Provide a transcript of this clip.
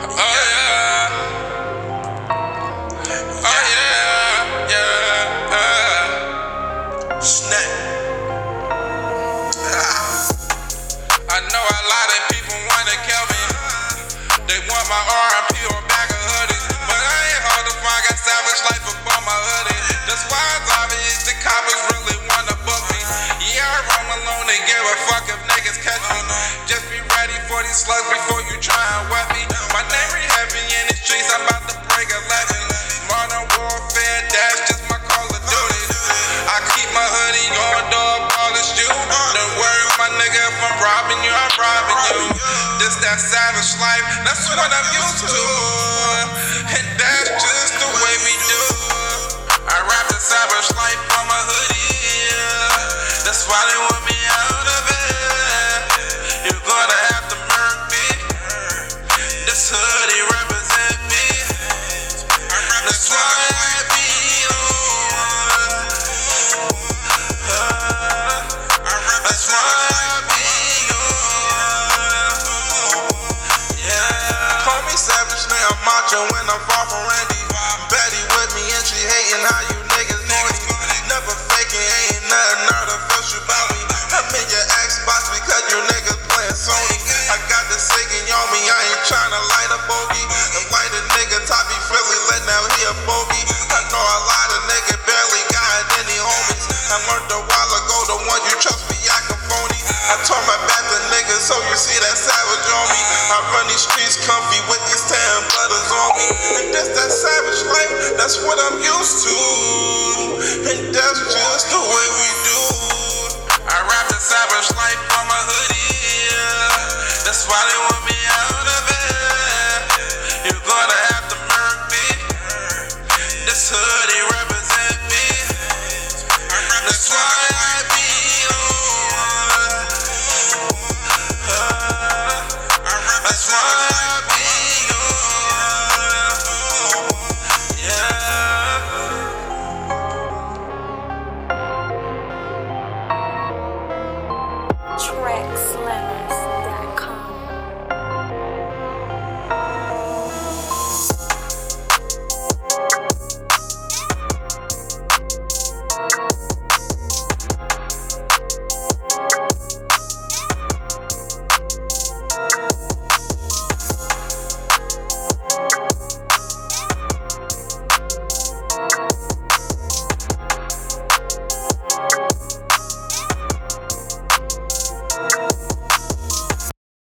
Hello? My hoodie on, dog, polish you. Don't worry, my nigga, if I'm robbing you, I'm robbing you. This that savage life, that's what I'm used to. And that's just the way we do. I rap the savage life on my hoodie. That's why they want me out of it. You're gonna have to murk me. This hoodie when I'm far from Randy. Betty with me and she hating how you niggas naughty. Never faking, ain't nothing artificial about me. I'm in your Xbox because you niggas playing Sony. I got the singing on me, I ain't tryna light a bogey. And light a nigga, Toppy Philly, let now he a bogey. I know a lot of niggas barely got any homies. I learned a while ago, the one you trust me, I can phony. I turn my That's what I'm used to. And that's just the way we do. I rap the savage life on my hoodie. That's why they want me out of it. You're gonna have to murk me. This hoodie represents me. That's why.